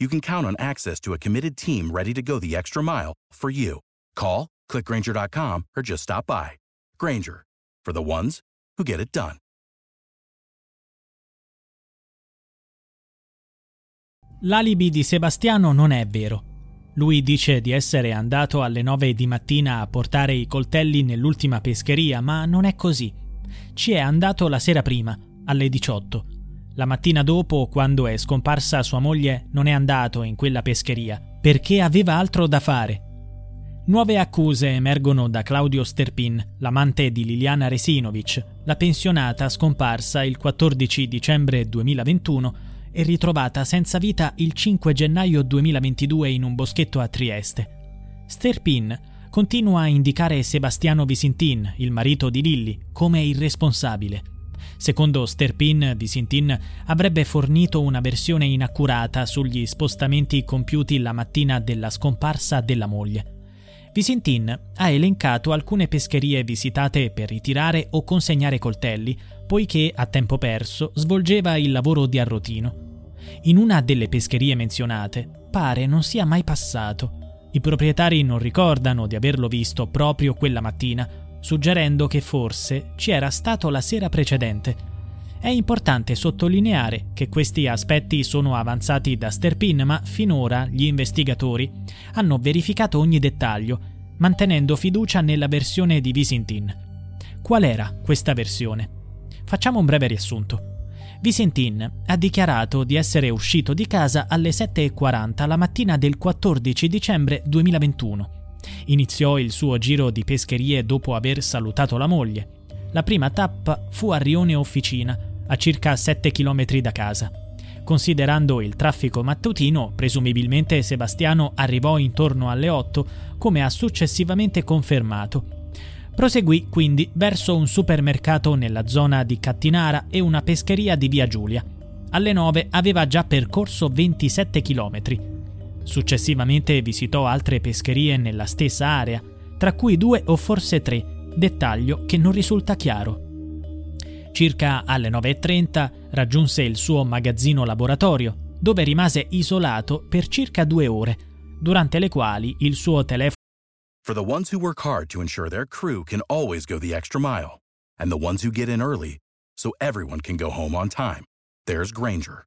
you can count on access to a committed team ready to go the extra mile for you. Call, clickgranger.com, or just stop by. Granger, for the ones who get it done. L'alibi di Sebastiano non è vero. Lui dice di essere andato alle 9 di mattina a portare i coltelli nell'ultima pescheria, ma non è così. Ci è andato la sera prima, alle 18 la mattina dopo, quando è scomparsa sua moglie, non è andato in quella pescheria perché aveva altro da fare. Nuove accuse emergono da Claudio Sterpin, l'amante di Liliana Resinovic, la pensionata scomparsa il 14 dicembre 2021 e ritrovata senza vita il 5 gennaio 2022 in un boschetto a Trieste. Sterpin continua a indicare Sebastiano Visintin, il marito di Lilli, come il responsabile. Secondo Sterpin, Visintin avrebbe fornito una versione inaccurata sugli spostamenti compiuti la mattina della scomparsa della moglie. Visintin ha elencato alcune pescherie visitate per ritirare o consegnare coltelli, poiché a tempo perso svolgeva il lavoro di arrotino. In una delle pescherie menzionate pare non sia mai passato. I proprietari non ricordano di averlo visto proprio quella mattina, suggerendo che forse ci era stato la sera precedente. È importante sottolineare che questi aspetti sono avanzati da Sterpin, ma finora gli investigatori hanno verificato ogni dettaglio, mantenendo fiducia nella versione di Visintin. Qual era questa versione? Facciamo un breve riassunto. Visintin ha dichiarato di essere uscito di casa alle 7.40 la mattina del 14 dicembre 2021 Iniziò il suo giro di pescherie dopo aver salutato la moglie. La prima tappa fu a Rione Officina, a circa 7 km da casa. Considerando il traffico mattutino, presumibilmente Sebastiano arrivò intorno alle 8, come ha successivamente confermato. Proseguì quindi verso un supermercato nella zona di Cattinara e una pescheria di Via Giulia. Alle 9 aveva già percorso 27 chilometri. Successivamente visitò altre pescherie nella stessa area, tra cui due o forse tre, dettaglio che non risulta chiaro. Circa alle 9.30 raggiunse il suo magazzino laboratorio, dove rimase isolato per circa due ore, durante le quali il suo telefono For the ones who work hard to ensure their crew can always go the extra mile, and the ones who get in early so everyone can go home on time, there's Granger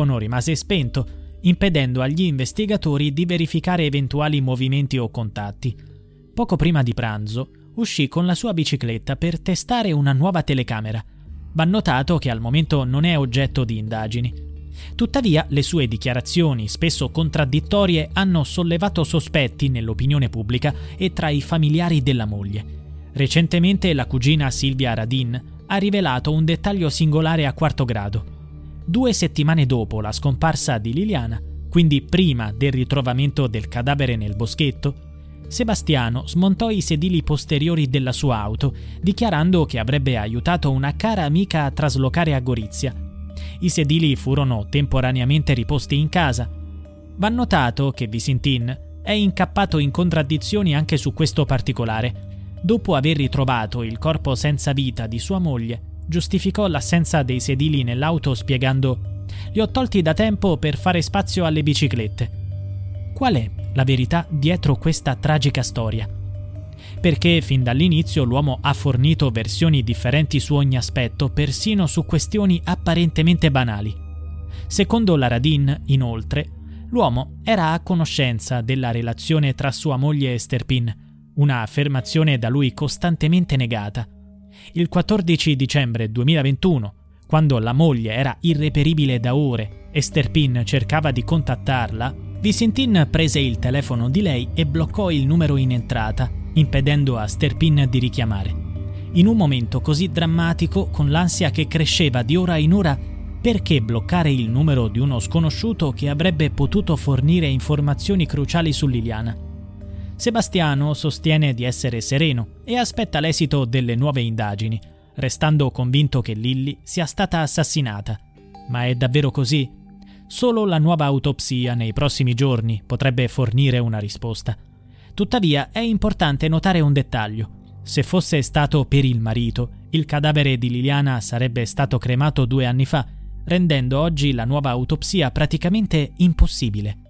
Telefono rimase spento, impedendo agli investigatori di verificare eventuali movimenti o contatti. Poco prima di pranzo uscì con la sua bicicletta per testare una nuova telecamera. Va notato che al momento non è oggetto di indagini. Tuttavia, le sue dichiarazioni, spesso contraddittorie, hanno sollevato sospetti nell'opinione pubblica e tra i familiari della moglie. Recentemente la cugina Silvia Radin ha rivelato un dettaglio singolare a quarto grado. Due settimane dopo la scomparsa di Liliana, quindi prima del ritrovamento del cadavere nel boschetto, Sebastiano smontò i sedili posteriori della sua auto, dichiarando che avrebbe aiutato una cara amica a traslocare a Gorizia. I sedili furono temporaneamente riposti in casa. Va notato che Visintin è incappato in contraddizioni anche su questo particolare. Dopo aver ritrovato il corpo senza vita di sua moglie, giustificò l'assenza dei sedili nell'auto spiegando Li ho tolti da tempo per fare spazio alle biciclette. Qual è la verità dietro questa tragica storia? Perché fin dall'inizio l'uomo ha fornito versioni differenti su ogni aspetto, persino su questioni apparentemente banali. Secondo la Radin, inoltre, l'uomo era a conoscenza della relazione tra sua moglie e Sterpin, una affermazione da lui costantemente negata il 14 dicembre 2021, quando la moglie era irreperibile da ore e Sterpin cercava di contattarla, Visintin prese il telefono di lei e bloccò il numero in entrata, impedendo a Sterpin di richiamare. In un momento così drammatico, con l'ansia che cresceva di ora in ora, perché bloccare il numero di uno sconosciuto che avrebbe potuto fornire informazioni cruciali su Liliana? Sebastiano sostiene di essere sereno e aspetta l'esito delle nuove indagini, restando convinto che Lilly sia stata assassinata. Ma è davvero così? Solo la nuova autopsia nei prossimi giorni potrebbe fornire una risposta. Tuttavia è importante notare un dettaglio. Se fosse stato per il marito, il cadavere di Liliana sarebbe stato cremato due anni fa, rendendo oggi la nuova autopsia praticamente impossibile.